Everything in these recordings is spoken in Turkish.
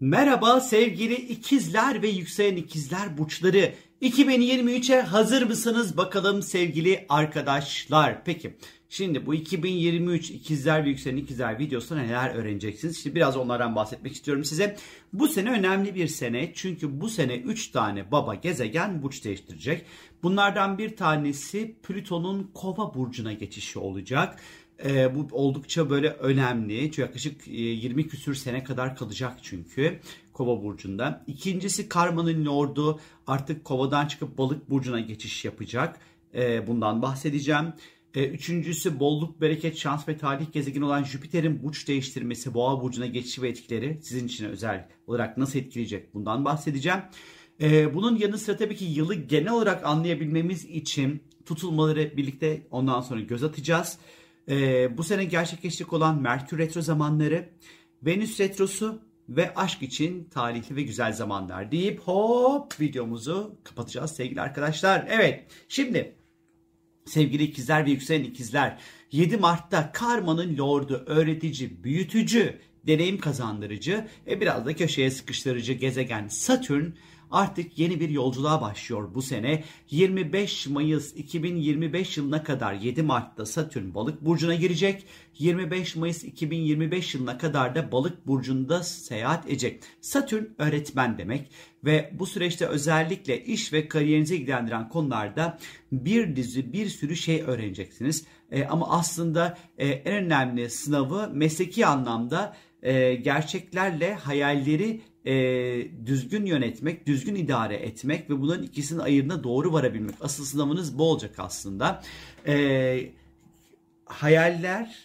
Merhaba sevgili ikizler ve yükselen ikizler burçları. 2023'e hazır mısınız bakalım sevgili arkadaşlar? Peki şimdi bu 2023 ikizler ve yükselen ikizler videosunda neler öğreneceksiniz? Şimdi biraz onlardan bahsetmek istiyorum size. Bu sene önemli bir sene çünkü bu sene 3 tane baba gezegen burç değiştirecek. Bunlardan bir tanesi Plüton'un kova burcuna geçişi olacak. E, bu oldukça böyle önemli. Yaklaşık 20 e, küsür sene kadar kalacak çünkü Kova burcunda. İkincisi Karma'nın lordu artık Kova'dan çıkıp Balık burcuna geçiş yapacak. E, bundan bahsedeceğim. E, üçüncüsü bolluk, bereket, şans ve talih gezegeni olan Jüpiter'in burç değiştirmesi, Boğa burcuna geçişi ve etkileri sizin için özel olarak nasıl etkileyecek bundan bahsedeceğim. E, bunun yanı sıra tabii ki yılı genel olarak anlayabilmemiz için tutulmaları birlikte ondan sonra göz atacağız. Ee, bu sene gerçekleşecek olan Merkür Retro zamanları, Venüs Retrosu ve aşk için talihli ve güzel zamanlar deyip hop videomuzu kapatacağız sevgili arkadaşlar. Evet şimdi sevgili ikizler ve yükselen ikizler 7 Mart'ta karmanın lordu, öğretici, büyütücü, deneyim kazandırıcı ve biraz da köşeye sıkıştırıcı gezegen Satürn artık yeni bir yolculuğa başlıyor bu sene. 25 Mayıs 2025 yılına kadar 7 Mart'ta Satürn balık burcuna girecek. 25 Mayıs 2025 yılına kadar da balık burcunda seyahat edecek. Satürn öğretmen demek ve bu süreçte özellikle iş ve kariyerinize ilgilendiren konularda bir dizi bir sürü şey öğreneceksiniz. E, ama aslında e, en önemli sınavı mesleki anlamda e, gerçeklerle hayalleri e, düzgün yönetmek, düzgün idare etmek ve bunların ikisinin ayırına doğru varabilmek. Asıl sınavınız bu olacak aslında. E, hayaller,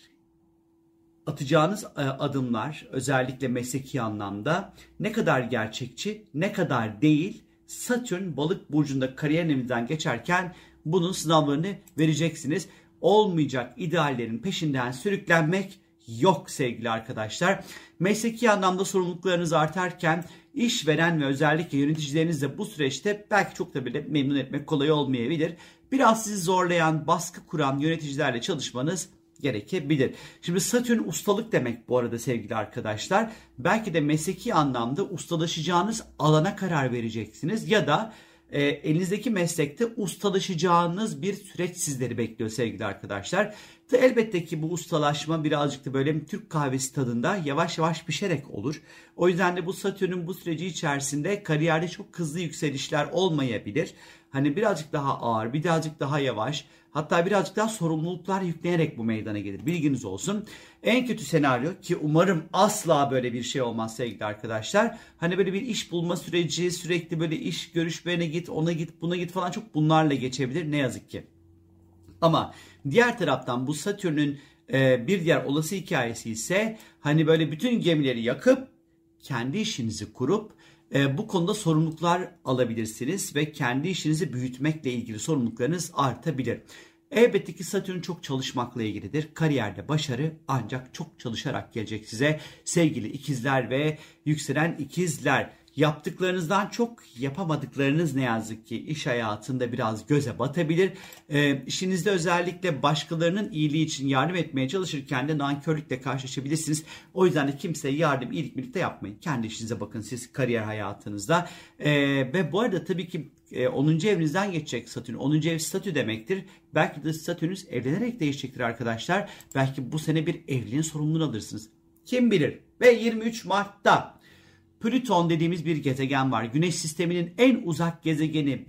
atacağınız e, adımlar özellikle mesleki anlamda ne kadar gerçekçi, ne kadar değil. Satürn balık burcunda kariyer evinizden geçerken bunun sınavlarını vereceksiniz. Olmayacak ideallerin peşinden sürüklenmek yok sevgili arkadaşlar. Mesleki anlamda sorumluluklarınız artarken işveren ve özellikle yöneticileriniz de bu süreçte belki çok da bile memnun etmek kolay olmayabilir. Biraz sizi zorlayan, baskı kuran yöneticilerle çalışmanız gerekebilir. Şimdi Satürn ustalık demek bu arada sevgili arkadaşlar. Belki de mesleki anlamda ustalaşacağınız alana karar vereceksiniz ya da e, elinizdeki meslekte ustalaşacağınız bir süreç sizleri bekliyor sevgili arkadaşlar. Elbette ki bu ustalaşma birazcık da böyle Türk kahvesi tadında yavaş yavaş pişerek olur. O yüzden de bu Satürn'ün bu süreci içerisinde kariyerde çok hızlı yükselişler olmayabilir. Hani birazcık daha ağır, birazcık daha yavaş, hatta birazcık daha sorumluluklar yükleyerek bu meydana gelir. Bilginiz olsun. En kötü senaryo ki umarım asla böyle bir şey olmaz sevgili arkadaşlar. Hani böyle bir iş bulma süreci, sürekli böyle iş görüşmelerine git, ona git, buna git falan çok bunlarla geçebilir ne yazık ki. Ama diğer taraftan bu Satürn'ün e, bir diğer olası hikayesi ise hani böyle bütün gemileri yakıp kendi işinizi kurup e, bu konuda sorumluluklar alabilirsiniz ve kendi işinizi büyütmekle ilgili sorumluluklarınız artabilir. Elbette ki Satürn çok çalışmakla ilgilidir. Kariyerde başarı ancak çok çalışarak gelecek size sevgili ikizler ve yükselen ikizler yaptıklarınızdan çok yapamadıklarınız ne yazık ki iş hayatında biraz göze batabilir. E, işinizde özellikle başkalarının iyiliği için yardım etmeye çalışırken de nankörlükle karşılaşabilirsiniz. O yüzden de kimseye yardım, iyilik birlikte yapmayın. Kendi işinize bakın siz kariyer hayatınızda. E, ve bu arada tabii ki 10. E, evinizden geçecek Satürn. 10. ev statü demektir. Belki de statünüz evlenerek değişecektir arkadaşlar. Belki bu sene bir evliliğin sorumluluğunu alırsınız. Kim bilir? Ve 23 Mart'ta Plüton dediğimiz bir gezegen var. Güneş sisteminin en uzak gezegeni